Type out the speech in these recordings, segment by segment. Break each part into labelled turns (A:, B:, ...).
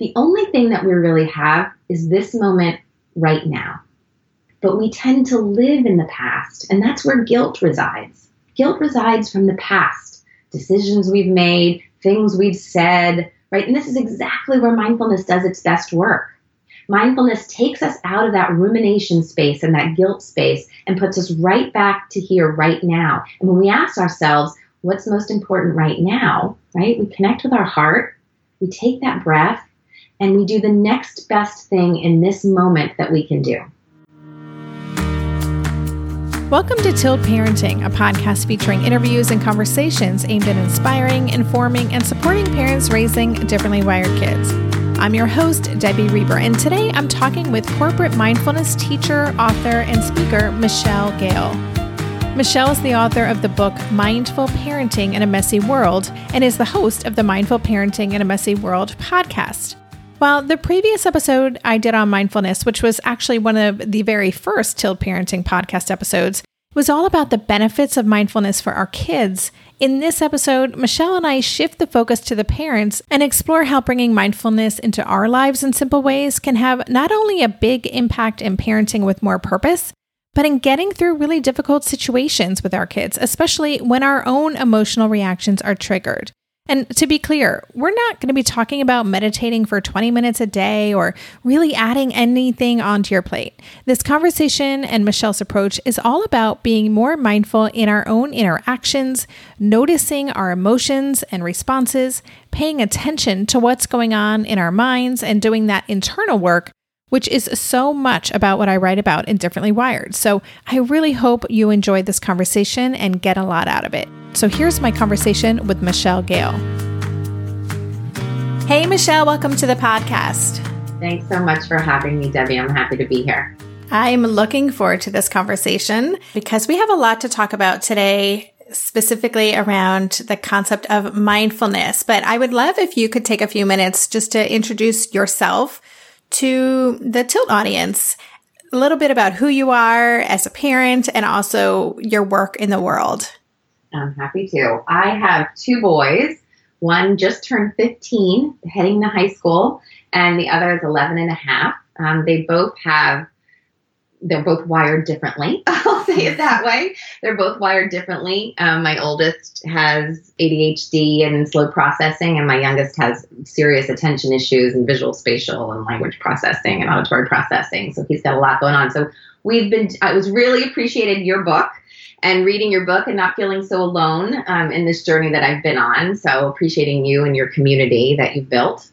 A: The only thing that we really have is this moment right now. But we tend to live in the past, and that's where guilt resides. Guilt resides from the past, decisions we've made, things we've said, right? And this is exactly where mindfulness does its best work. Mindfulness takes us out of that rumination space and that guilt space and puts us right back to here, right now. And when we ask ourselves, what's most important right now, right? We connect with our heart, we take that breath, and we do the next best thing in this moment that we can do.
B: Welcome to Tilt Parenting, a podcast featuring interviews and conversations aimed at inspiring, informing, and supporting parents raising differently wired kids. I'm your host, Debbie Reber, and today I'm talking with corporate mindfulness teacher, author, and speaker, Michelle Gale. Michelle is the author of the book Mindful Parenting in a Messy World and is the host of the Mindful Parenting in a Messy World podcast. Well, the previous episode I did on mindfulness, which was actually one of the very first Tilt Parenting podcast episodes, was all about the benefits of mindfulness for our kids. In this episode, Michelle and I shift the focus to the parents and explore how bringing mindfulness into our lives in simple ways can have not only a big impact in parenting with more purpose, but in getting through really difficult situations with our kids, especially when our own emotional reactions are triggered. And to be clear, we're not going to be talking about meditating for 20 minutes a day or really adding anything onto your plate. This conversation and Michelle's approach is all about being more mindful in our own interactions, noticing our emotions and responses, paying attention to what's going on in our minds, and doing that internal work which is so much about what I write about in Differently Wired. So I really hope you enjoyed this conversation and get a lot out of it. So here's my conversation with Michelle Gale. Hey, Michelle, welcome to the podcast.
A: Thanks so much for having me, Debbie. I'm happy to be here.
B: I'm looking forward to this conversation because we have a lot to talk about today, specifically around the concept of mindfulness. But I would love if you could take a few minutes just to introduce yourself to the Tilt audience, a little bit about who you are as a parent and also your work in the world.
A: I'm happy to. I have two boys. One just turned 15, heading to high school, and the other is 11 and a half. Um, they both have, they're both wired differently. I'll say it that way. They're both wired differently. Um, my oldest has ADHD and slow processing, and my youngest has serious attention issues and visual, spatial, and language processing and auditory processing. So he's got a lot going on. So we've been, I was really appreciated your book and reading your book and not feeling so alone um, in this journey that I've been on. So appreciating you and your community that you've built.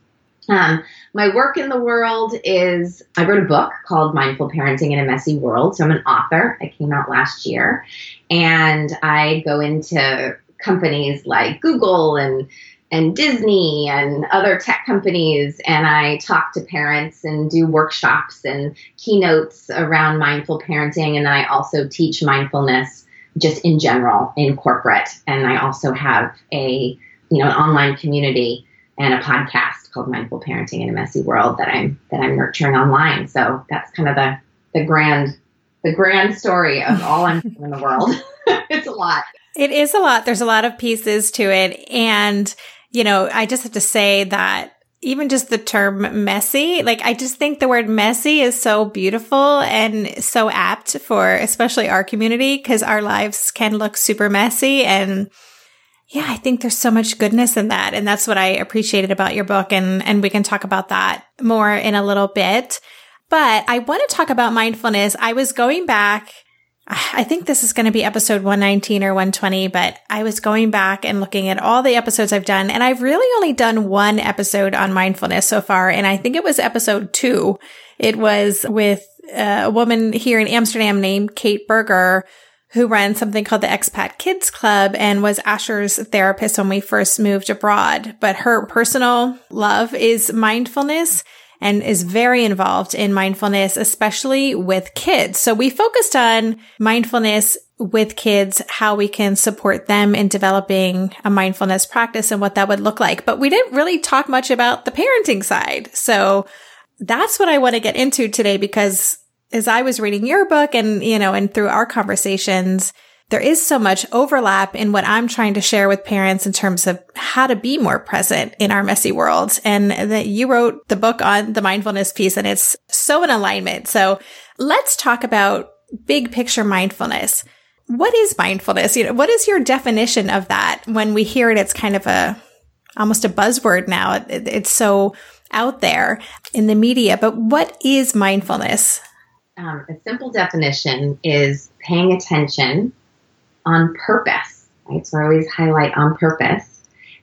A: Um, my work in the world is I wrote a book called Mindful Parenting in a Messy World. So I'm an author. I came out last year. And I go into companies like Google and and Disney and other tech companies, and I talk to parents and do workshops and keynotes around mindful parenting. And I also teach mindfulness just in general in corporate. And I also have a, you know, an online community and a podcast called Mindful Parenting in a Messy World that I'm that I'm nurturing online. So that's kind of the the grand the grand story of all I'm doing in the world. it's a lot.
B: It is a lot. There's a lot of pieces to it. And, you know, I just have to say that even just the term messy, like I just think the word messy is so beautiful and so apt for especially our community because our lives can look super messy. And yeah, I think there's so much goodness in that. And that's what I appreciated about your book. And, and we can talk about that more in a little bit. But I want to talk about mindfulness. I was going back I think this is going to be episode 119 or 120, but I was going back and looking at all the episodes I've done, and I've really only done one episode on mindfulness so far. And I think it was episode two. It was with uh, a woman here in Amsterdam named Kate Berger, who runs something called the Expat Kids Club and was Asher's therapist when we first moved abroad. But her personal love is mindfulness and is very involved in mindfulness, especially with kids. So we focused on mindfulness with kids, how we can support them in developing a mindfulness practice and what that would look like. But we didn't really talk much about the parenting side. So that's what I want to get into today because as I was reading your book and, you know, and through our conversations, there is so much overlap in what I'm trying to share with parents in terms of how to be more present in our messy world. And that you wrote the book on the mindfulness piece and it's so in alignment. So let's talk about big picture mindfulness. What is mindfulness? You know, what is your definition of that? When we hear it, it's kind of a, almost a buzzword now. It, it's so out there in the media, but what is mindfulness?
A: Um, a simple definition is paying attention on purpose, right? So I always highlight on purpose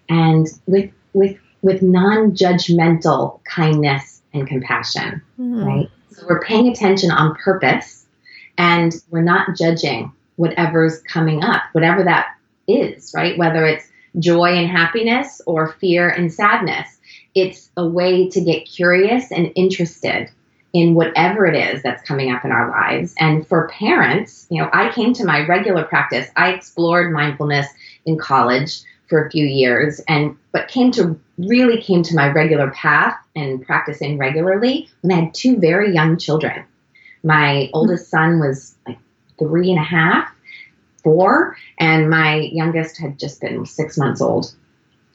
A: and with with with non-judgmental kindness and compassion, mm. right? So we're paying attention on purpose and we're not judging whatever's coming up, whatever that is, right? Whether it's joy and happiness or fear and sadness. It's a way to get curious and interested in whatever it is that's coming up in our lives. And for parents, you know, I came to my regular practice. I explored mindfulness in college for a few years and but came to really came to my regular path and practicing regularly when I had two very young children. My oldest son was like three and a half, four, and my youngest had just been six months old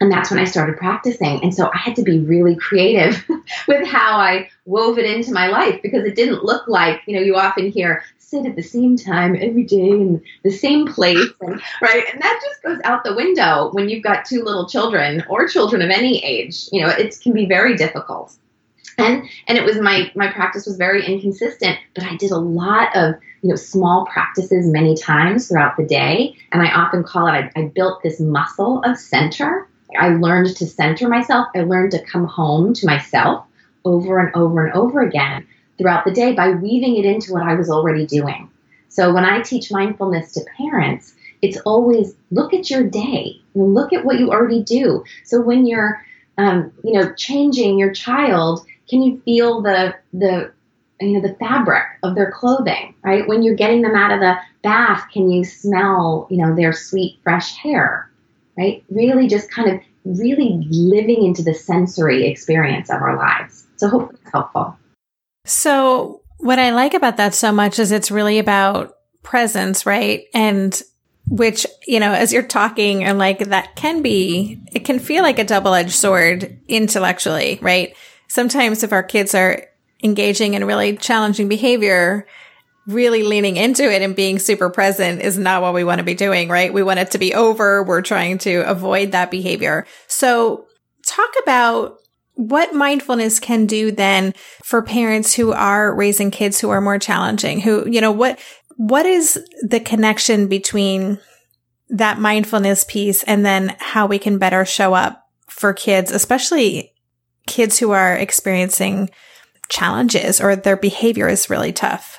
A: and that's when I started practicing. And so I had to be really creative with how I wove it into my life because it didn't look like, you know, you often hear sit at the same time every day in the same place and right? And that just goes out the window when you've got two little children or children of any age. You know it can be very difficult. And and it was my my practice was very inconsistent but i did a lot of you know small practices many times throughout the day. And i often call it i, I built this muscle of center I learned to center myself. I learned to come home to myself over and over and over again throughout the day by weaving it into what I was already doing. So when I teach mindfulness to parents, it's always look at your day, look at what you already do. So when you're, um, you know, changing your child, can you feel the the you know the fabric of their clothing, right? When you're getting them out of the bath, can you smell you know their sweet fresh hair? Right? Really just kind of really living into the sensory experience of our lives. So hopefully helpful.
B: So what I like about that so much is it's really about presence, right? And which, you know, as you're talking and like that can be, it can feel like a double edged sword intellectually, right? Sometimes if our kids are engaging in really challenging behavior, really leaning into it and being super present is not what we want to be doing, right? We want it to be over. We're trying to avoid that behavior. So talk about what mindfulness can do then for parents who are raising kids who are more challenging, who, you know, what, what is the connection between that mindfulness piece and then how we can better show up for kids, especially kids who are experiencing challenges or their behavior is really tough?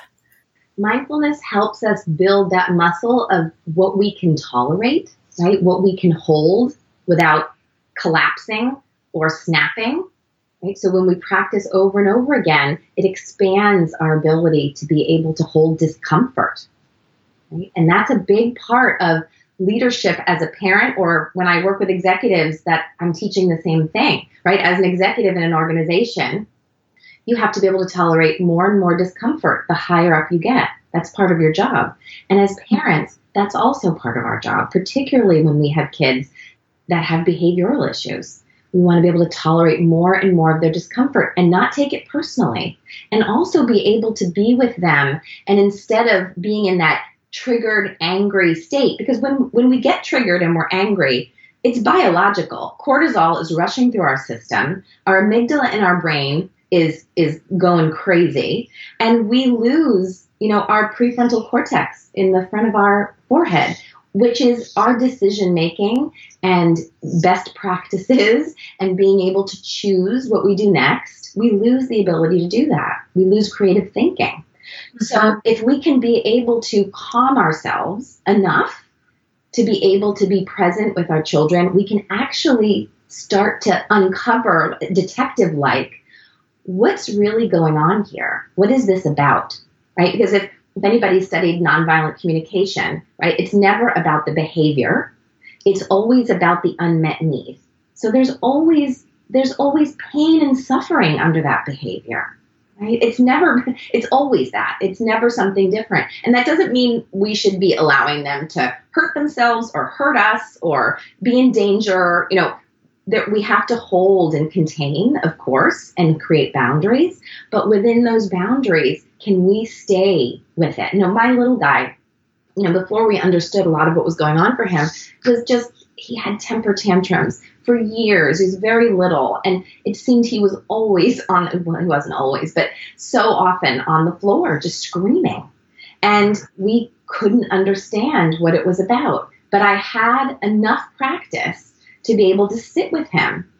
A: Mindfulness helps us build that muscle of what we can tolerate, right? What we can hold without collapsing or snapping. Right? So when we practice over and over again, it expands our ability to be able to hold discomfort. Right? And that's a big part of leadership as a parent or when I work with executives that I'm teaching the same thing, right? As an executive in an organization, you have to be able to tolerate more and more discomfort the higher up you get. That's part of your job. And as parents, that's also part of our job, particularly when we have kids that have behavioral issues. We want to be able to tolerate more and more of their discomfort and not take it personally. And also be able to be with them and instead of being in that triggered, angry state, because when, when we get triggered and we're angry, it's biological. Cortisol is rushing through our system. Our amygdala in our brain is is going crazy. And we lose you know our prefrontal cortex in the front of our forehead which is our decision making and best practices and being able to choose what we do next. We lose the ability to do that. We lose creative thinking. So if we can be able to calm ourselves enough to be able to be present with our children we can actually start to uncover detective like what's really going on here? What is this about? Right? Because if, if anybody studied nonviolent communication, right, it's never about the behavior. It's always about the unmet need. So there's always there's always pain and suffering under that behavior. right? It's never, it's always that. It's never something different. And that doesn't mean we should be allowing them to hurt themselves or hurt us or be in danger. You know, that we have to hold and contain, of course, and create boundaries. But within those boundaries, can we stay with it? You know, my little guy, you know, before we understood a lot of what was going on for him, was just he had temper tantrums for years. He was very little, and it seemed he was always on. Well, he wasn't always, but so often on the floor, just screaming, and we couldn't understand what it was about. But I had enough practice to be able to sit with him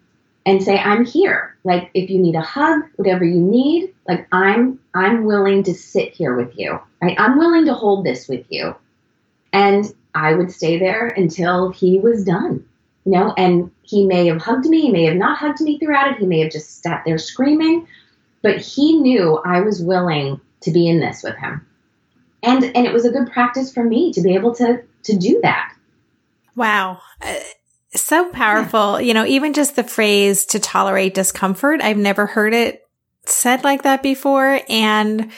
A: and say, "I'm here. Like, if you need a hug, whatever you need, like I'm, I'm willing to sit here with you. Right? I'm willing to hold this with you." And I would stay there until he was done you know, and he may have hugged me, he may have not hugged me throughout it, he may have just sat there screaming, but he knew I was willing to be in this with him. And and it was a good practice for me to be able to to do that.
B: Wow. Uh, So powerful. Yeah. You know, even just the phrase to tolerate discomfort, I've never heard it said like that before and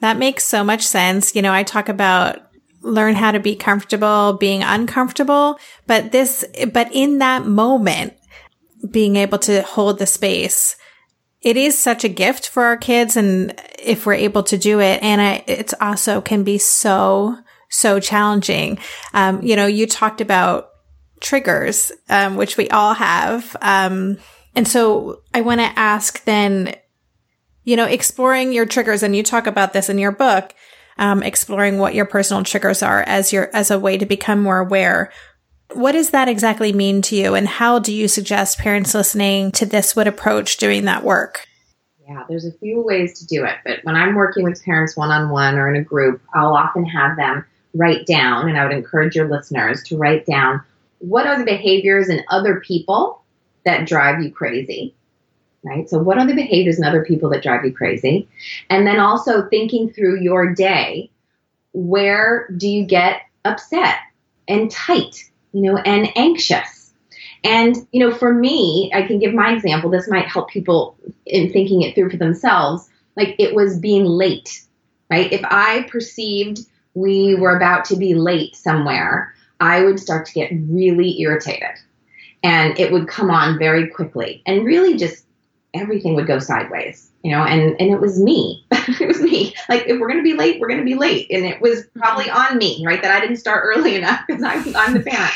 B: that makes so much sense. You know, I talk about learn how to be comfortable being uncomfortable. But this, but in that moment, being able to hold the space, it is such a gift for our kids. And if we're able to do it, and I, it's also can be so, so challenging. Um, you know, you talked about triggers, um, which we all have. Um, and so I want to ask then, you know, exploring your triggers, and you talk about this in your book um, exploring what your personal triggers are as your as a way to become more aware. What does that exactly mean to you, and how do you suggest parents listening to this would approach doing that work?
A: Yeah, there's a few ways to do it, but when I'm working with parents one on one or in a group, I'll often have them write down, and I would encourage your listeners to write down what are the behaviors in other people that drive you crazy right? So, what are the behaviors in other people that drive you crazy? And then also thinking through your day, where do you get upset and tight, you know, and anxious? And, you know, for me, I can give my example. This might help people in thinking it through for themselves. Like it was being late, right? If I perceived we were about to be late somewhere, I would start to get really irritated and it would come on very quickly and really just everything would go sideways, you know, and, and it was me. it was me. Like, if we're going to be late, we're going to be late. And it was probably on me, right? That I didn't start early enough because I'm, I'm the parent.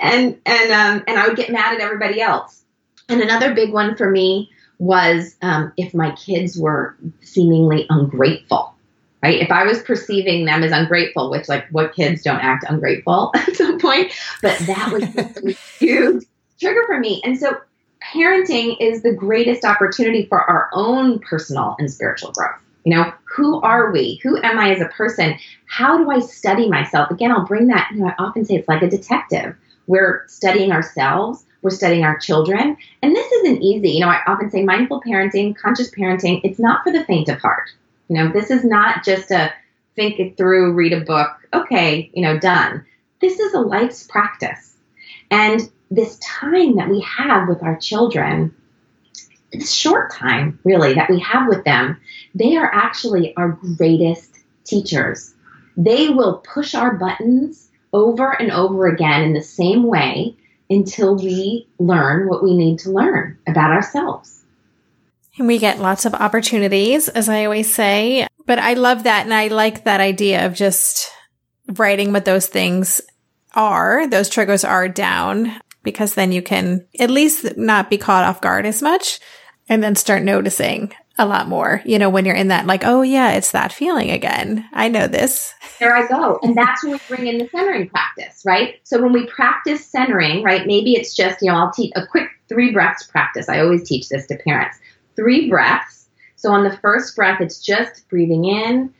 A: And, and, um, and I would get mad at everybody else. And another big one for me was um, if my kids were seemingly ungrateful, right? If I was perceiving them as ungrateful, which, like, what kids don't act ungrateful at some point, but that was a huge trigger for me. And so parenting is the greatest opportunity for our own personal and spiritual growth. You know, who are we? Who am I as a person? How do I study myself? Again, I'll bring that, you know, I often say it's like a detective. We're studying ourselves, we're studying our children. And this isn't easy. You know, I often say mindful parenting, conscious parenting, it's not for the faint of heart. You know, this is not just a think it through, read a book, okay, you know, done. This is a life's practice. And this time that we have with our children, this short time really that we have with them, they are actually our greatest teachers. They will push our buttons over and over again in the same way until we learn what we need to learn about ourselves.
B: And we get lots of opportunities, as I always say. But I love that. And I like that idea of just writing what those things are, those triggers are down because then you can at least not be caught off guard as much and then start noticing a lot more, you know, when you're in that, like, oh, yeah, it's that feeling again. I know this.
A: There I go. And that's when we bring in the centering practice, right? So when we practice centering, right, maybe it's just, you know, I'll teach a quick three breaths practice. I always teach this to parents. Three breaths. So on the first breath, it's just breathing in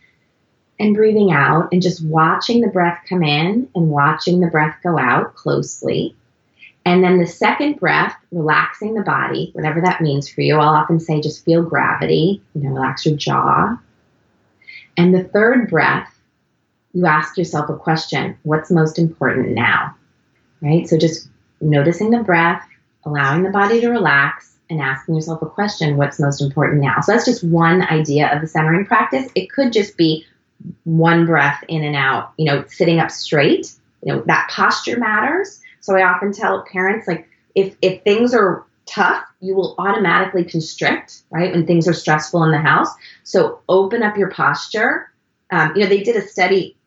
A: and breathing out and just watching the breath come in and watching the breath go out closely. And then the second breath, relaxing the body, whatever that means for you. I'll often say just feel gravity, you know, relax your jaw. And the third breath, you ask yourself a question what's most important now? Right? So just noticing the breath, allowing the body to relax, and asking yourself a question what's most important now? So that's just one idea of the centering practice. It could just be one breath in and out, you know, sitting up straight. You know, that posture matters. So I often tell parents like if if things are tough, you will automatically constrict, right? When things are stressful in the house. So open up your posture. Um, you know, they did a study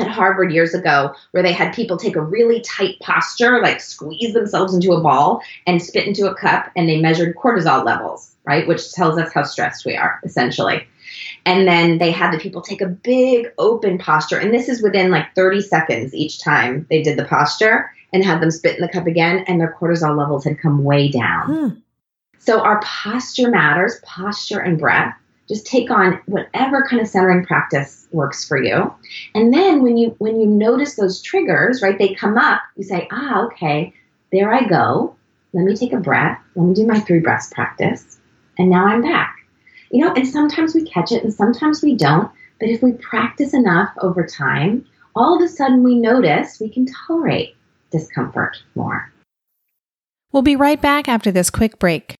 A: at Harvard years ago where they had people take a really tight posture, like squeeze themselves into a ball and spit into a cup, and they measured cortisol levels, right? Which tells us how stressed we are, essentially. And then they had the people take a big open posture, and this is within like 30 seconds each time they did the posture, and had them spit in the cup again, and their cortisol levels had come way down. Hmm. So our posture matters, posture and breath just take on whatever kind of centering practice works for you. And then when you when you notice those triggers right they come up you say ah okay there i go. Let me take a breath. Let me do my three breaths practice. And now i'm back. You know and sometimes we catch it and sometimes we don't but if we practice enough over time all of a sudden we notice we can tolerate discomfort more.
B: We'll be right back after this quick break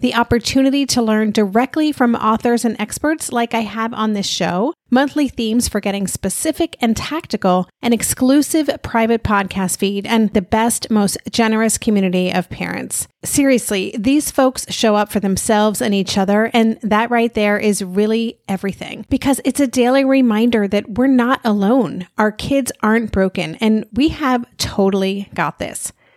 B: the opportunity to learn directly from authors and experts like I have on this show, monthly themes for getting specific and tactical, an exclusive private podcast feed, and the best, most generous community of parents. Seriously, these folks show up for themselves and each other, and that right there is really everything because it's a daily reminder that we're not alone. Our kids aren't broken, and we have totally got this.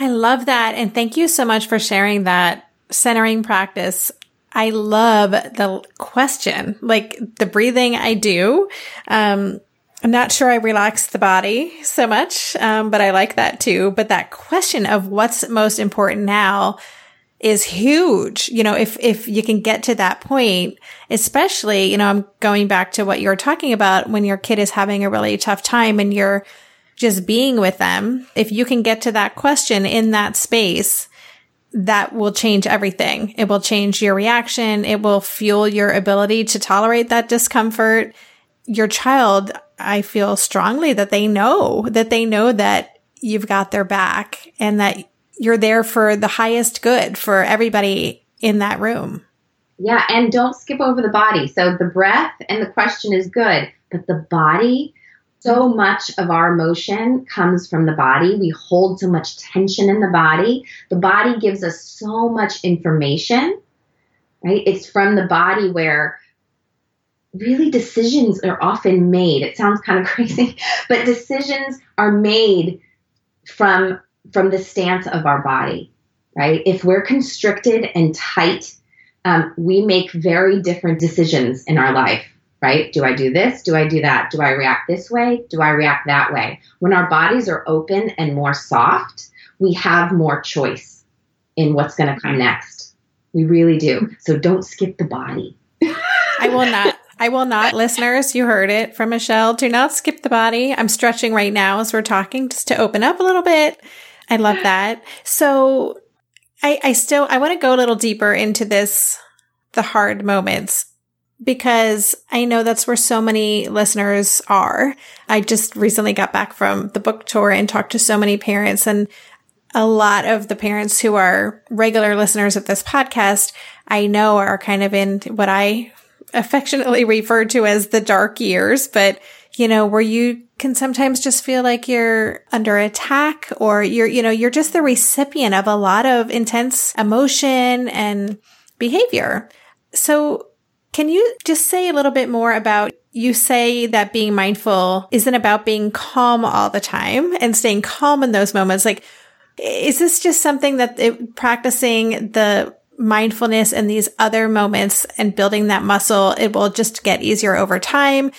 B: I love that. And thank you so much for sharing that centering practice. I love the question, like the breathing I do. Um, I'm not sure I relax the body so much, um, but I like that too. But that question of what's most important now is huge. You know, if, if you can get to that point, especially, you know, I'm going back to what you were talking about when your kid is having a really tough time and you're just being with them, if you can get to that question in that space, that will change everything. It will change your reaction. It will fuel your ability to tolerate that discomfort. your child, I feel strongly that they know that they know that you've got their back and that you're there for the highest good for everybody in that room.
A: Yeah, and don't skip over the body. So the breath and the question is good, but the body, so much of our emotion comes from the body. We hold so much tension in the body. The body gives us so much information, right? It's from the body where really decisions are often made. It sounds kind of crazy, but decisions are made from from the stance of our body, right? If we're constricted and tight, um, we make very different decisions in our life, right? Do I do this? Do I do that? Do I react this way? Do I react that way? When our bodies are open and more soft, we have more choice in what's going to come next. We really do. So don't skip the body.
B: I will not. I will not, listeners. You heard it from Michelle. Do not skip the body. I'm stretching right now as we're talking just to open up a little bit. I love that. So I, I still, I want to go a little deeper into this, the hard moments because I know that's where so many listeners are. I just recently got back from the book tour and talked to so many parents and a lot of the parents who are regular listeners of this podcast, I know are kind of in what I affectionately refer to as the dark years, but you know, where you can sometimes just feel like you're under attack or you're, you know, you're just the recipient of a lot of intense emotion and behavior. So can you just say a little bit more about you say that being mindful isn't about being calm all the time and staying calm in those moments. Like, is this just something that it, practicing the mindfulness in these other moments and building that muscle, it will just get easier over time.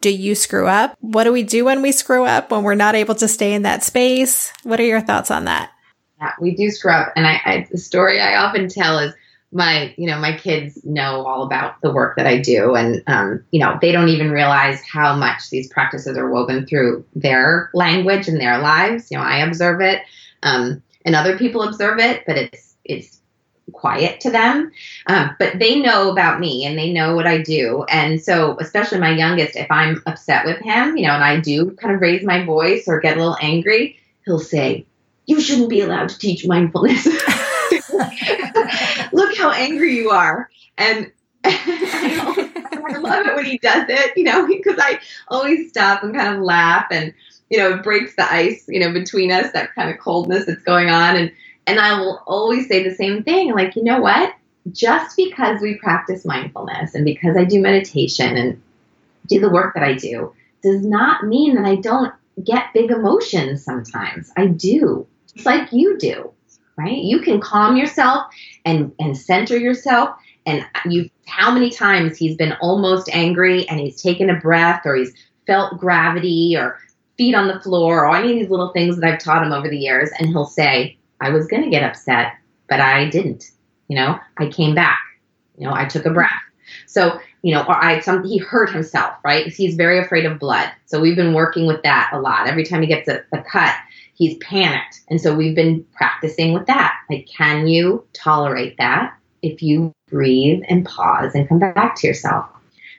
B: Do you screw up? What do we do when we screw up, when we're not able to stay in that space? What are your thoughts on that?
A: Yeah, we do screw up. And I, I the story I often tell is my, you know, my kids know all about the work that I do. And, um, you know, they don't even realize how much these practices are woven through their language and their lives. You know, I observe it. Um, and other people observe it, but it's, it's quiet to them. Um, but they know about me and they know what I do. And so, especially my youngest, if I'm upset with him, you know, and I do kind of raise my voice or get a little angry, he'll say, You shouldn't be allowed to teach mindfulness. Look how angry you are. And I love it when he does it, you know, because I always stop and kind of laugh and, you know, it breaks the ice, you know, between us, that kind of coldness that's going on. And and I will always say the same thing like, you know what? Just because we practice mindfulness and because I do meditation and do the work that I do does not mean that I don't get big emotions sometimes. I do, just like you do, right? You can calm yourself and, and center yourself. And you, how many times he's been almost angry and he's taken a breath or he's felt gravity or feet on the floor or any of these little things that I've taught him over the years. And he'll say, I was going to get upset, but I didn't. You know, I came back. You know, I took a breath. So, you know, or I some he hurt himself, right? He's very afraid of blood. So we've been working with that a lot. Every time he gets a, a cut, he's panicked. And so we've been practicing with that. Like, can you tolerate that if you breathe and pause and come back to yourself?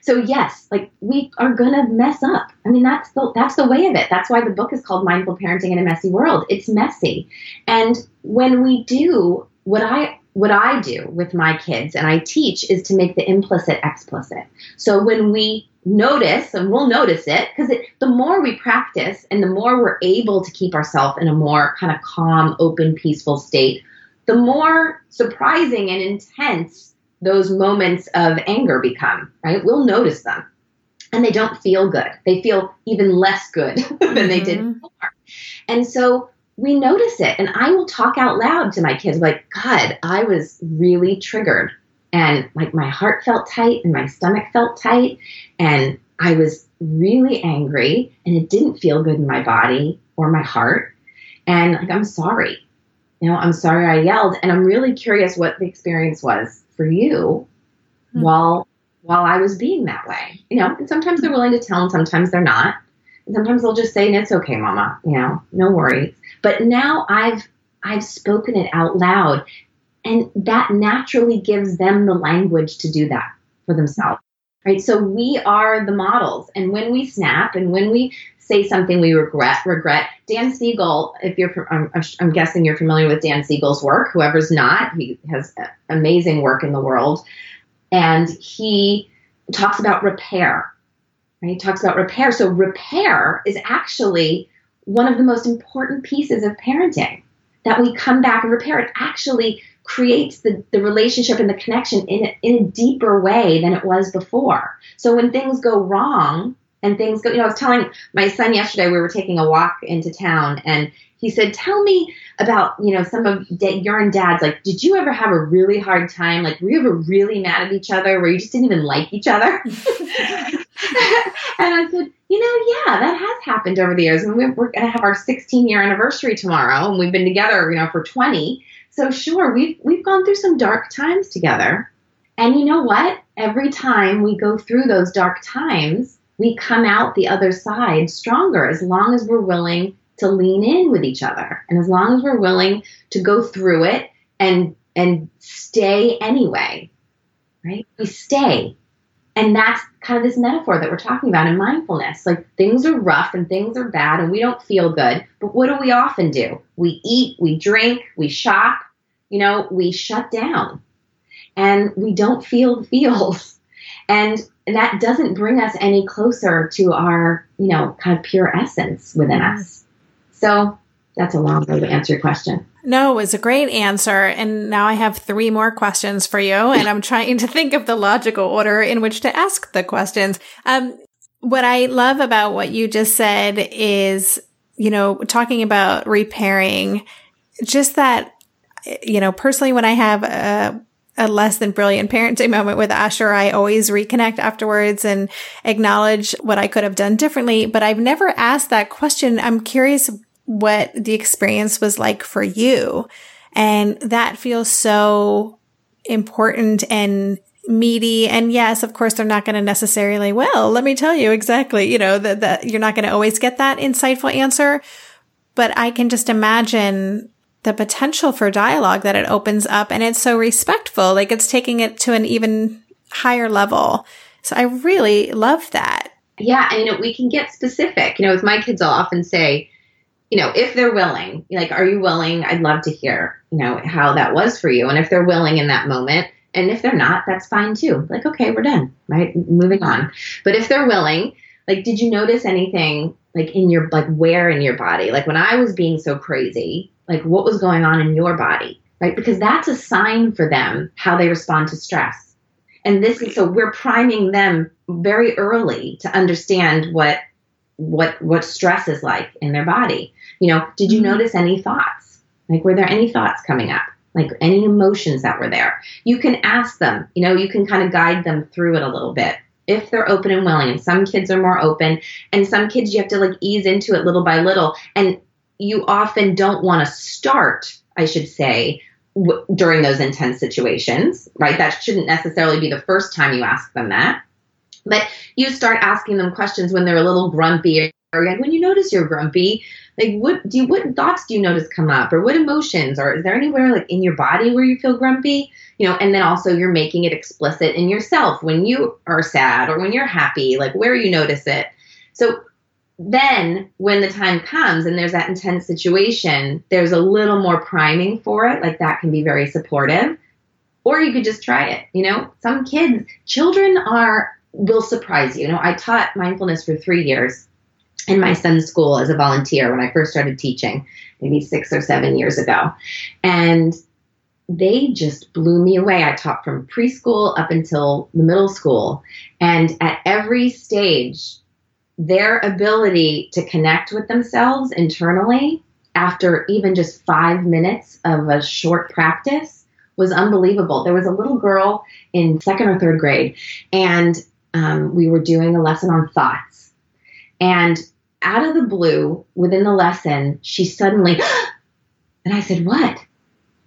A: So yes, like we are gonna mess up. I mean, that's the that's the way of it. That's why the book is called Mindful Parenting in a Messy World. It's messy, and when we do what I what I do with my kids and I teach is to make the implicit explicit. So when we notice, and we'll notice it, because the more we practice and the more we're able to keep ourselves in a more kind of calm, open, peaceful state, the more surprising and intense those moments of anger become, right? We'll notice them. And they don't feel good. They feel even less good than mm-hmm. they did mm-hmm. before. And so we notice it. And I will talk out loud to my kids, like, God, I was really triggered. And like my heart felt tight and my stomach felt tight. And I was really angry and it didn't feel good in my body or my heart. And like, I'm sorry. You know, I'm sorry I yelled. And I'm really curious what the experience was for you hmm. while while I was being that way. You know, and sometimes they're willing to tell and sometimes they're not. And sometimes they'll just say, it's okay, mama, you know, no worries. But now I've I've spoken it out loud. And that naturally gives them the language to do that for themselves. right? So we are the models. And when we snap and when we say something we regret, regret, Dan Siegel, if you're, I'm, I'm guessing you're familiar with Dan Siegel's work, whoever's not, he has amazing work in the world. And he talks about repair, right? He talks about repair. So repair is actually one of the most important pieces of parenting that we come back and repair. It actually creates the, the relationship and the connection in a, in a deeper way than it was before. So when things go wrong and things go, you know, I was telling my son yesterday, we were taking a walk into town and he said, tell me about, you know, some of your and dad's, like, did you ever have a really hard time? Like, were you ever really mad at each other where you just didn't even like each other? and I said, you know, yeah, that has happened over the years. And we're, we're going to have our 16 year anniversary tomorrow and we've been together, you know, for 20. So sure, we've we've gone through some dark times together. And you know what? Every time we go through those dark times, we come out the other side stronger as long as we're willing to lean in with each other and as long as we're willing to go through it and and stay anyway. Right? We stay. And that's kind of this metaphor that we're talking about in mindfulness. Like things are rough and things are bad and we don't feel good. But what do we often do? We eat, we drink, we shop, you know, we shut down and we don't feel the feels. And that doesn't bring us any closer to our, you know, kind of pure essence within us. So that's a long way to answer your question.
B: No, it was a great answer. And now I have three more questions for you. And I'm trying to think of the logical order in which to ask the questions. Um, what I love about what you just said is, you know, talking about repairing, just that you know, personally, when I have a, a less than brilliant parenting moment with Asher, I always reconnect afterwards and acknowledge what I could have done differently. But I've never asked that question. I'm curious what the experience was like for you. And that feels so important and meaty. And yes, of course, they're not going to necessarily, well, let me tell you exactly, you know, that, that you're not going to always get that insightful answer. But I can just imagine the potential for dialogue that it opens up and it's so respectful. Like it's taking it to an even higher level. So I really love that.
A: Yeah. And you know, we can get specific. You know, with my kids, I'll often say, you know, if they're willing, like, are you willing? I'd love to hear, you know, how that was for you. And if they're willing in that moment, and if they're not, that's fine too. Like, okay, we're done, right? Moving on. But if they're willing, like, did you notice anything like in your, like, where in your body? Like, when I was being so crazy, like what was going on in your body, right? Because that's a sign for them how they respond to stress. And this is so we're priming them very early to understand what what what stress is like in their body. You know, did you mm-hmm. notice any thoughts? Like were there any thoughts coming up? Like any emotions that were there? You can ask them, you know, you can kind of guide them through it a little bit if they're open and willing. And some kids are more open, and some kids you have to like ease into it little by little. And you often don't want to start, I should say, w- during those intense situations, right? That shouldn't necessarily be the first time you ask them that. But you start asking them questions when they're a little grumpy or when you notice you're grumpy, like what do you, what thoughts do you notice come up or what emotions or is there anywhere like in your body where you feel grumpy? You know, and then also you're making it explicit in yourself when you are sad or when you're happy, like where you notice it. So then when the time comes and there's that intense situation, there's a little more priming for it. Like that can be very supportive. Or you could just try it. You know, some kids, children are, will surprise you. You know, I taught mindfulness for three years in my son's school as a volunteer when I first started teaching, maybe six or seven years ago. And they just blew me away. I taught from preschool up until the middle school. And at every stage, their ability to connect with themselves internally after even just five minutes of a short practice was unbelievable. There was a little girl in second or third grade, and um, we were doing a lesson on thoughts. And out of the blue, within the lesson, she suddenly, and I said, What?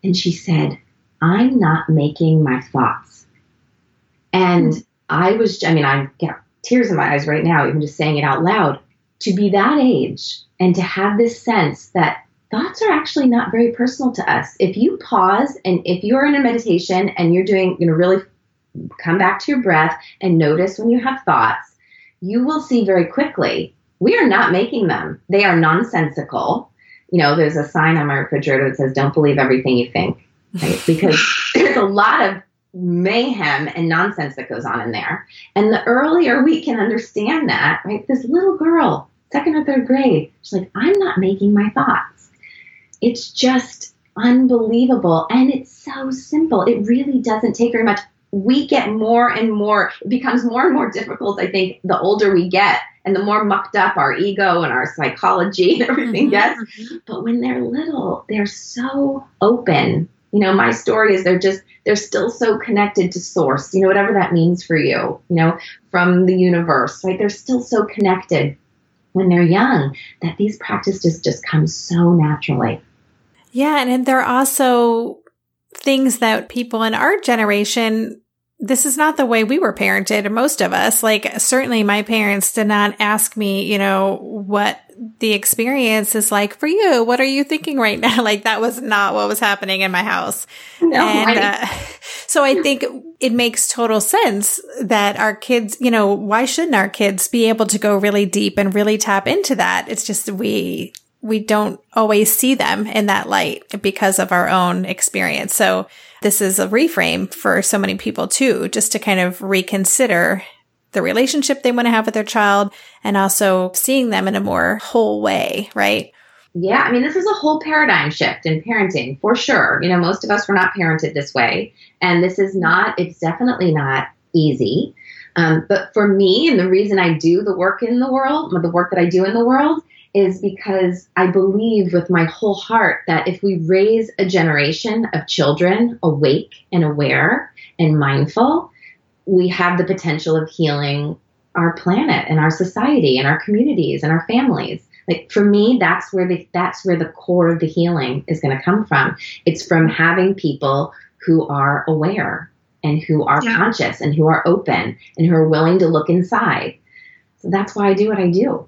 A: And she said, I'm not making my thoughts. And I was, I mean, I'm yeah, tears in my eyes right now, even just saying it out loud. To be that age and to have this sense that thoughts are actually not very personal to us. If you pause and if you're in a meditation and you're doing, you know, really come back to your breath and notice when you have thoughts, you will see very quickly we are not making them. They are nonsensical. You know, there's a sign on my refrigerator that says, don't believe everything you think, right? Because there's a lot of mayhem and nonsense that goes on in there. And the earlier we can understand that, right? This little girl, second or third grade, she's like, I'm not making my thoughts. It's just unbelievable. And it's so simple. It really doesn't take very much. We get more and more, it becomes more and more difficult, I think, the older we get and the more mucked up our ego and our psychology and everything mm-hmm, gets. Mm-hmm. But when they're little, they're so open. You know, my story is they're just, they're still so connected to source, you know, whatever that means for you, you know, from the universe, right? They're still so connected when they're young that these practices just come so naturally.
B: Yeah. And they're also things that people in our generation this is not the way we were parented, most of us. Like, certainly my parents did not ask me, you know, what the experience is like for you. What are you thinking right now? Like, that was not what was happening in my house. No, and, uh, so I think it makes total sense that our kids, you know, why shouldn't our kids be able to go really deep and really tap into that? It's just we, we don't always see them in that light because of our own experience. So, this is a reframe for so many people too, just to kind of reconsider the relationship they want to have with their child and also seeing them in a more whole way, right?
A: Yeah, I mean, this is a whole paradigm shift in parenting for sure. You know, most of us were not parented this way. And this is not, it's definitely not easy. Um, but for me, and the reason I do the work in the world, the work that I do in the world, is because I believe with my whole heart that if we raise a generation of children awake and aware and mindful, we have the potential of healing our planet and our society and our communities and our families. Like for me, that's where the that's where the core of the healing is going to come from. It's from having people who are aware and who are yeah. conscious and who are open and who are willing to look inside. So that's why I do what I do.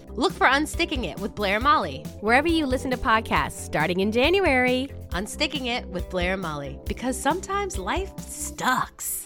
C: Look for Unsticking It with Blair and Molly, wherever you listen to podcasts starting in January. Unsticking It with Blair and Molly, because sometimes life sucks.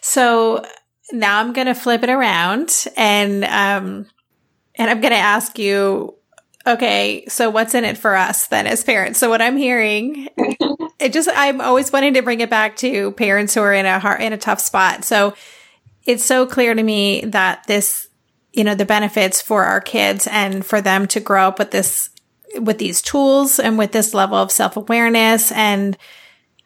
B: So now I'm going to flip it around and, um, and I'm going to ask you, okay, so what's in it for us then as parents? So what I'm hearing, it just, I'm always wanting to bring it back to parents who are in a hard, in a tough spot. So it's so clear to me that this, you know, the benefits for our kids and for them to grow up with this, with these tools and with this level of self awareness and,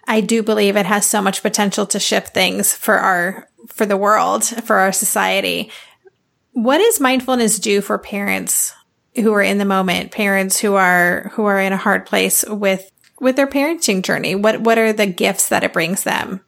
B: I do believe it has so much potential to shift things for our, for the world, for our society. What does mindfulness do for parents who are in the moment, parents who are who are in a hard place with with their parenting journey? What what are the gifts that it brings them?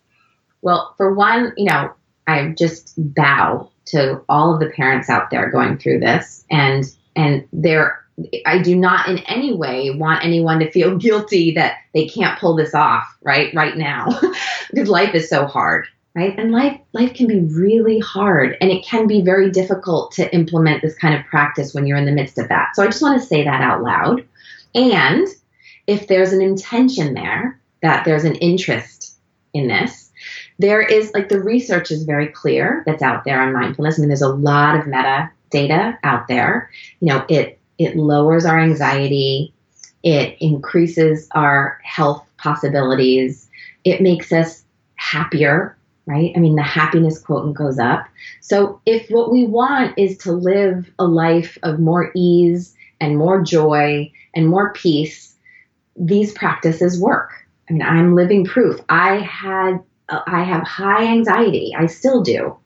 A: Well, for one, you know, I just bow to all of the parents out there going through this and and there I do not in any way want anyone to feel guilty that they can't pull this off right right now. Because life is so hard right? And life life can be really hard and it can be very difficult to implement this kind of practice when you're in the midst of that. So i just want to say that out loud. And if there's an intention there that there's an interest in this there is like the research is very clear that's out there on mindfulness. I mean there's a lot of meta data out there. You know it it lowers our anxiety it increases our health possibilities it makes us happier right? I mean, the happiness quotient goes up. So if what we want is to live a life of more ease and more joy and more peace, these practices work. I mean, I'm living proof. I had I have high anxiety. I still do.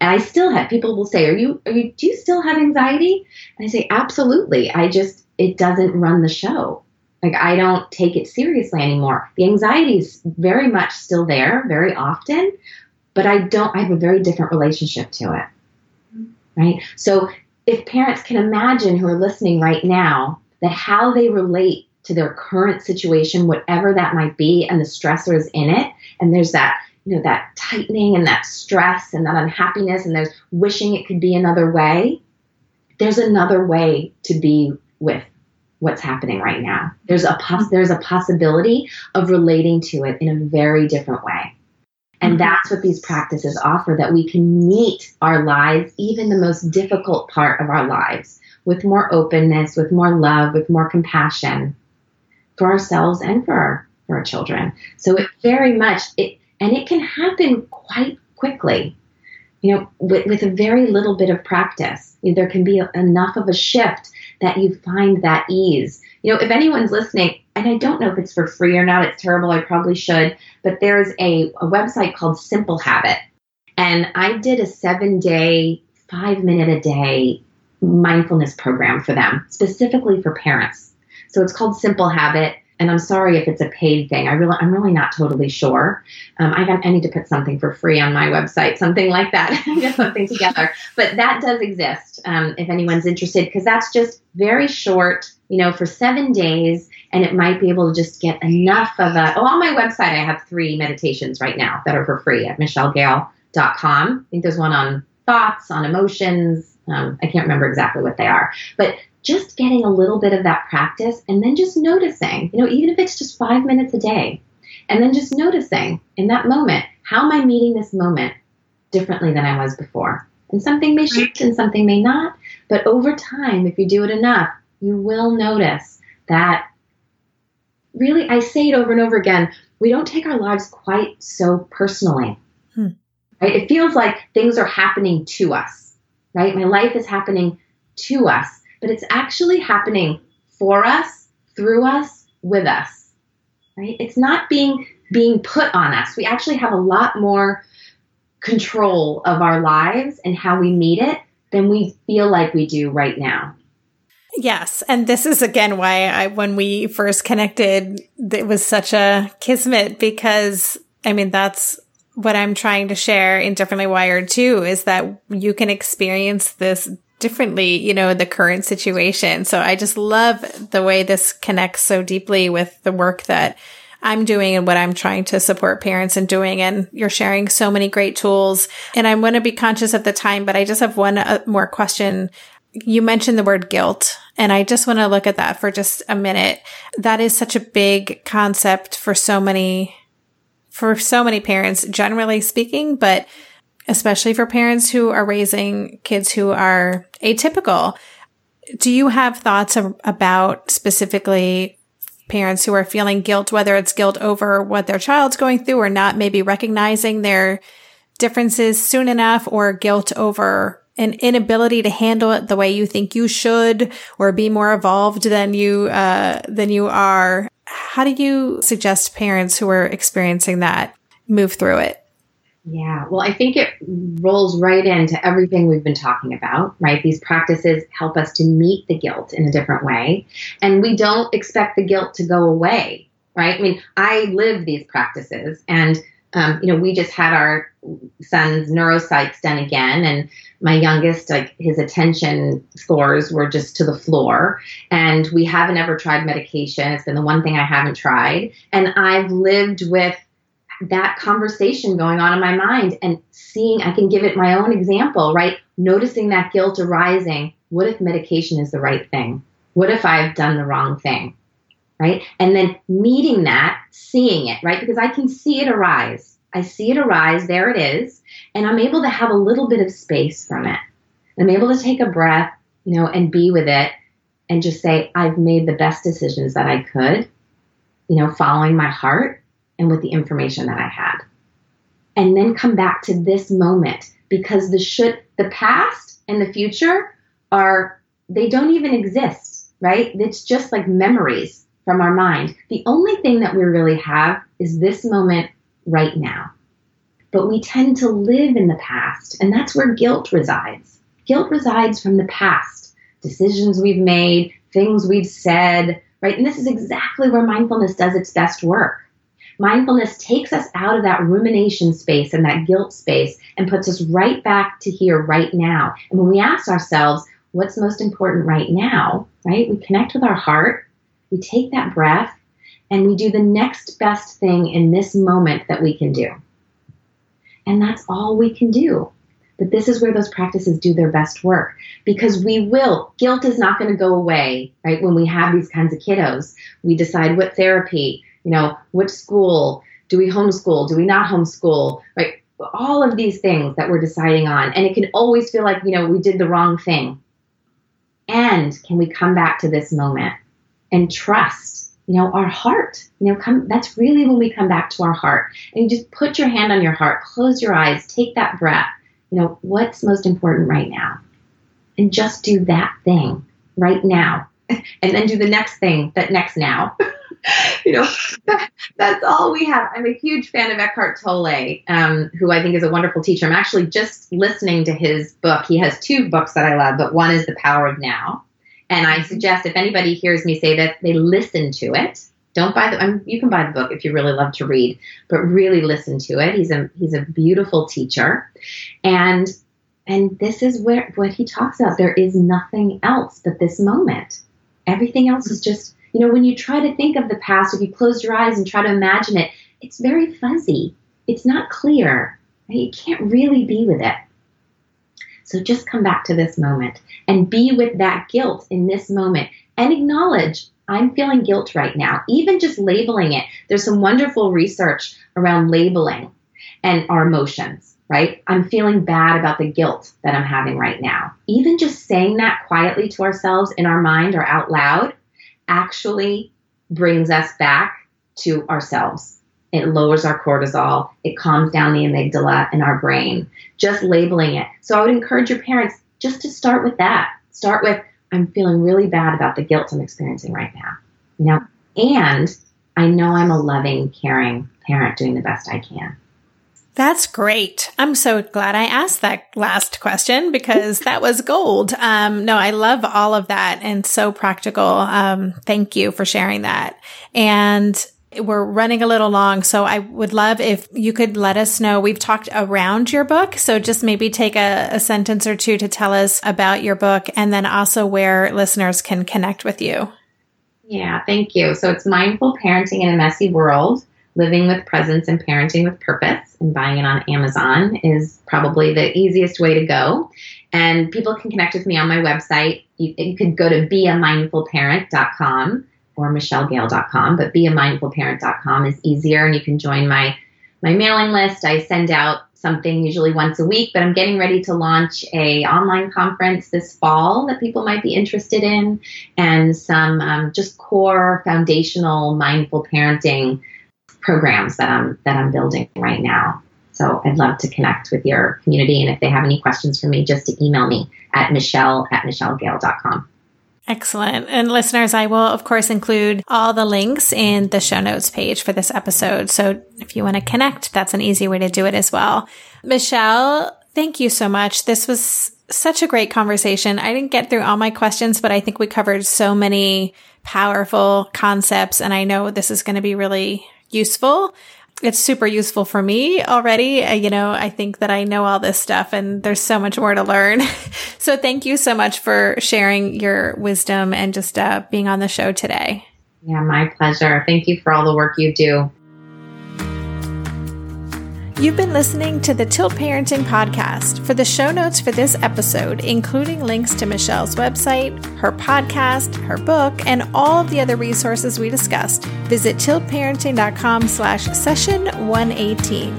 A: And I still have people will say, "Are you are you do you still have anxiety?" And I say, "Absolutely. I just it doesn't run the show. Like I don't take it seriously anymore. The anxiety is very much still there very often, but I don't, I have a very different relationship to it. Right? So if parents can imagine who are listening right now that how they relate to their current situation, whatever that might be, and the stressors in it, and there's that, you know, that tightening and that stress and that unhappiness, and there's wishing it could be another way, there's another way to be with what's happening right now. There's a pos- there's a possibility of relating to it in a very different way. And mm-hmm. that's what these practices offer that we can meet our lives, even the most difficult part of our lives, with more openness, with more love, with more compassion for ourselves and for our, for our children. So it very much, it, and it can happen quite quickly. You know, with, with a very little bit of practice, there can be enough of a shift that you find that ease. You know, if anyone's listening, and I don't know if it's for free or not. It's terrible. I probably should. But there's a, a website called Simple Habit. And I did a seven day, five minute a day mindfulness program for them, specifically for parents. So it's called Simple Habit. And I'm sorry if it's a paid thing. I really, I'm really not totally sure. Um, I, got, I need to put something for free on my website, something like that, get something together. But that does exist um, if anyone's interested, because that's just very short, you know, for seven days and it might be able to just get enough of a. Oh, on my website, I have three meditations right now that are for free at michellegale.com. I think there's one on thoughts, on emotions. Um, I can't remember exactly what they are, but just getting a little bit of that practice and then just noticing, you know, even if it's just five minutes a day, and then just noticing in that moment, how am I meeting this moment differently than I was before? And something may shift and something may not, but over time, if you do it enough, you will notice that really, I say it over and over again, we don't take our lives quite so personally. Hmm. Right? It feels like things are happening to us, right? My life is happening to us, but it's actually happening for us, through us, with us. Right? It's not being being put on us. We actually have a lot more control of our lives and how we meet it than we feel like we do right now.
B: Yes. And this is again why I, when we first connected, it was such a kismet because I mean, that's what I'm trying to share in Differently Wired too, is that you can experience this differently, you know, the current situation. So I just love the way this connects so deeply with the work that I'm doing and what I'm trying to support parents in doing. And you're sharing so many great tools. And I'm going to be conscious of the time, but I just have one uh, more question you mentioned the word guilt, and I just want to look at that for just a minute. That is such a big concept for so many, for so many parents, generally speaking, but especially for parents who are raising kids who are atypical. Do you have thoughts about specifically parents who are feeling guilt, whether it's guilt over what their child's going through or not maybe recognizing their differences soon enough or guilt over an inability to handle it the way you think you should or be more evolved than you uh, than you are how do you suggest parents who are experiencing that move through it
A: Yeah, well, I think it rolls right into everything we've been talking about, right? These practices help us to meet the guilt in a different way. And we don't expect the guilt to go away, right? I mean, I live these practices and um, you know, we just had our son's neuropsychs done again, and my youngest, like his attention scores were just to the floor. And we haven't ever tried medication. It's been the one thing I haven't tried. And I've lived with that conversation going on in my mind and seeing, I can give it my own example, right? Noticing that guilt arising. What if medication is the right thing? What if I've done the wrong thing? Right? And then meeting that, seeing it, right? Because I can see it arise. I see it arise, there it is, and I'm able to have a little bit of space from it. I'm able to take a breath, you know, and be with it and just say, I've made the best decisions that I could, you know, following my heart and with the information that I had. And then come back to this moment because the should the past and the future are they don't even exist, right? It's just like memories from our mind. The only thing that we really have is this moment right now. But we tend to live in the past, and that's where guilt resides. Guilt resides from the past, decisions we've made, things we've said, right? And this is exactly where mindfulness does its best work. Mindfulness takes us out of that rumination space and that guilt space and puts us right back to here, right now. And when we ask ourselves, what's most important right now, right? We connect with our heart, we take that breath, and we do the next best thing in this moment that we can do. And that's all we can do. But this is where those practices do their best work because we will. Guilt is not going to go away, right? When we have these kinds of kiddos, we decide what therapy, you know, which school, do we homeschool, do we not homeschool, right? All of these things that we're deciding on. And it can always feel like, you know, we did the wrong thing. And can we come back to this moment and trust, you know, our heart? You know, come, that's really when we come back to our heart. And you just put your hand on your heart, close your eyes, take that breath. You know, what's most important right now? And just do that thing right now. and then do the next thing that next now. you know, that's all we have. I'm a huge fan of Eckhart Tolle, um, who I think is a wonderful teacher. I'm actually just listening to his book. He has two books that I love, but one is The Power of Now. And I suggest if anybody hears me say that, they listen to it. Don't buy the. Um, you can buy the book if you really love to read, but really listen to it. He's a he's a beautiful teacher, and and this is where what he talks about. There is nothing else but this moment. Everything else is just you know, when you try to think of the past, if you close your eyes and try to imagine it, it's very fuzzy. It's not clear. Right? You can't really be with it. So just come back to this moment and be with that guilt in this moment and acknowledge I'm feeling guilt right now. Even just labeling it. There's some wonderful research around labeling and our emotions, right? I'm feeling bad about the guilt that I'm having right now. Even just saying that quietly to ourselves in our mind or out loud actually brings us back to ourselves. It lowers our cortisol. It calms down the amygdala in our brain. Just labeling it. So I would encourage your parents just to start with that. Start with, I'm feeling really bad about the guilt I'm experiencing right now. You know, and I know I'm a loving, caring parent doing the best I can.
B: That's great. I'm so glad I asked that last question because that was gold. Um, no, I love all of that and so practical. Um, thank you for sharing that. And we're running a little long, so I would love if you could let us know. We've talked around your book, so just maybe take a, a sentence or two to tell us about your book and then also where listeners can connect with you.
A: Yeah, thank you. So it's Mindful Parenting in a Messy World living with presence and parenting with purpose and buying it on Amazon is probably the easiest way to go. And people can connect with me on my website. You, you could go to beamindfulparent.com or michellegale.com, but beamindfulparent.com is easier and you can join my my mailing list. I send out something usually once a week, but I'm getting ready to launch a online conference this fall that people might be interested in and some um, just core foundational mindful parenting programs that I'm that I'm building right now. So I'd love to connect with your community. And if they have any questions for me, just to email me at michelle at michellegale.com.
B: Excellent. And listeners, I will, of course, include all the links in the show notes page for this episode. So if you want to connect, that's an easy way to do it as well. Michelle, thank you so much. This was such a great conversation. I didn't get through all my questions, but I think we covered so many powerful concepts. And I know this is going to be really useful it's super useful for me already. Uh, you know, I think that I know all this stuff and there's so much more to learn. so thank you so much for sharing your wisdom and just uh, being on the show today.
A: Yeah, my pleasure. Thank you for all the work you do.
B: You've been listening to the Tilt Parenting Podcast. For the show notes for this episode, including links to Michelle's website, her podcast, her book, and all of the other resources we discussed, visit tiltparenting.com slash session 118.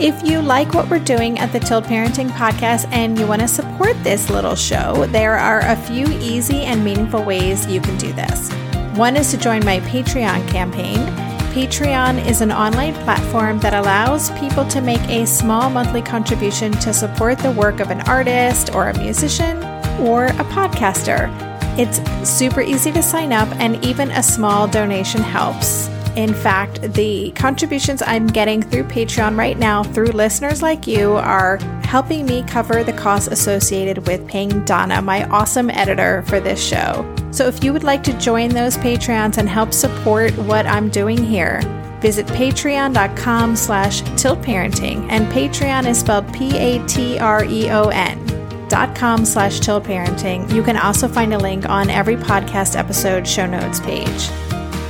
B: If you like what we're doing at the Tilt Parenting Podcast and you want to support this little show, there are a few easy and meaningful ways you can do this. One is to join my Patreon campaign. Patreon is an online platform that allows people to make a small monthly contribution to support the work of an artist or a musician or a podcaster. It's super easy to sign up, and even a small donation helps. In fact, the contributions I'm getting through Patreon right now through listeners like you are helping me cover the costs associated with paying Donna, my awesome editor, for this show. So if you would like to join those Patreons and help support what I'm doing here, visit patreon.com slash tiltparenting and Patreon is spelled P-A-T-R-E-O-N dot com slash tiltparenting. You can also find a link on every podcast episode show notes page.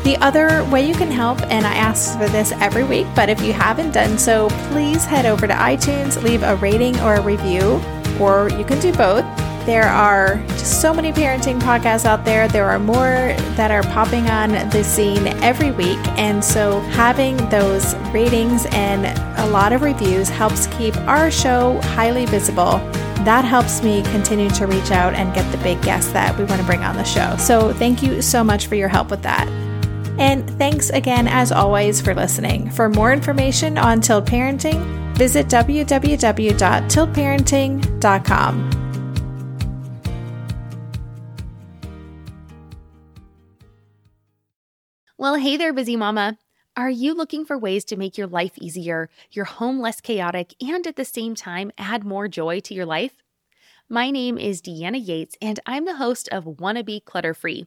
B: The other way you can help, and I ask for this every week, but if you haven't done so, please head over to iTunes, leave a rating or a review, or you can do both. There are just so many parenting podcasts out there. There are more that are popping on the scene every week. And so having those ratings and a lot of reviews helps keep our show highly visible. That helps me continue to reach out and get the big guests that we want to bring on the show. So thank you so much for your help with that. And thanks again, as always, for listening. For more information on Tilt Parenting, visit www.tiltparenting.com.
D: Well, hey there, busy mama. Are you looking for ways to make your life easier, your home less chaotic, and at the same time add more joy to your life? My name is Deanna Yates, and I'm the host of Wannabe Clutter Free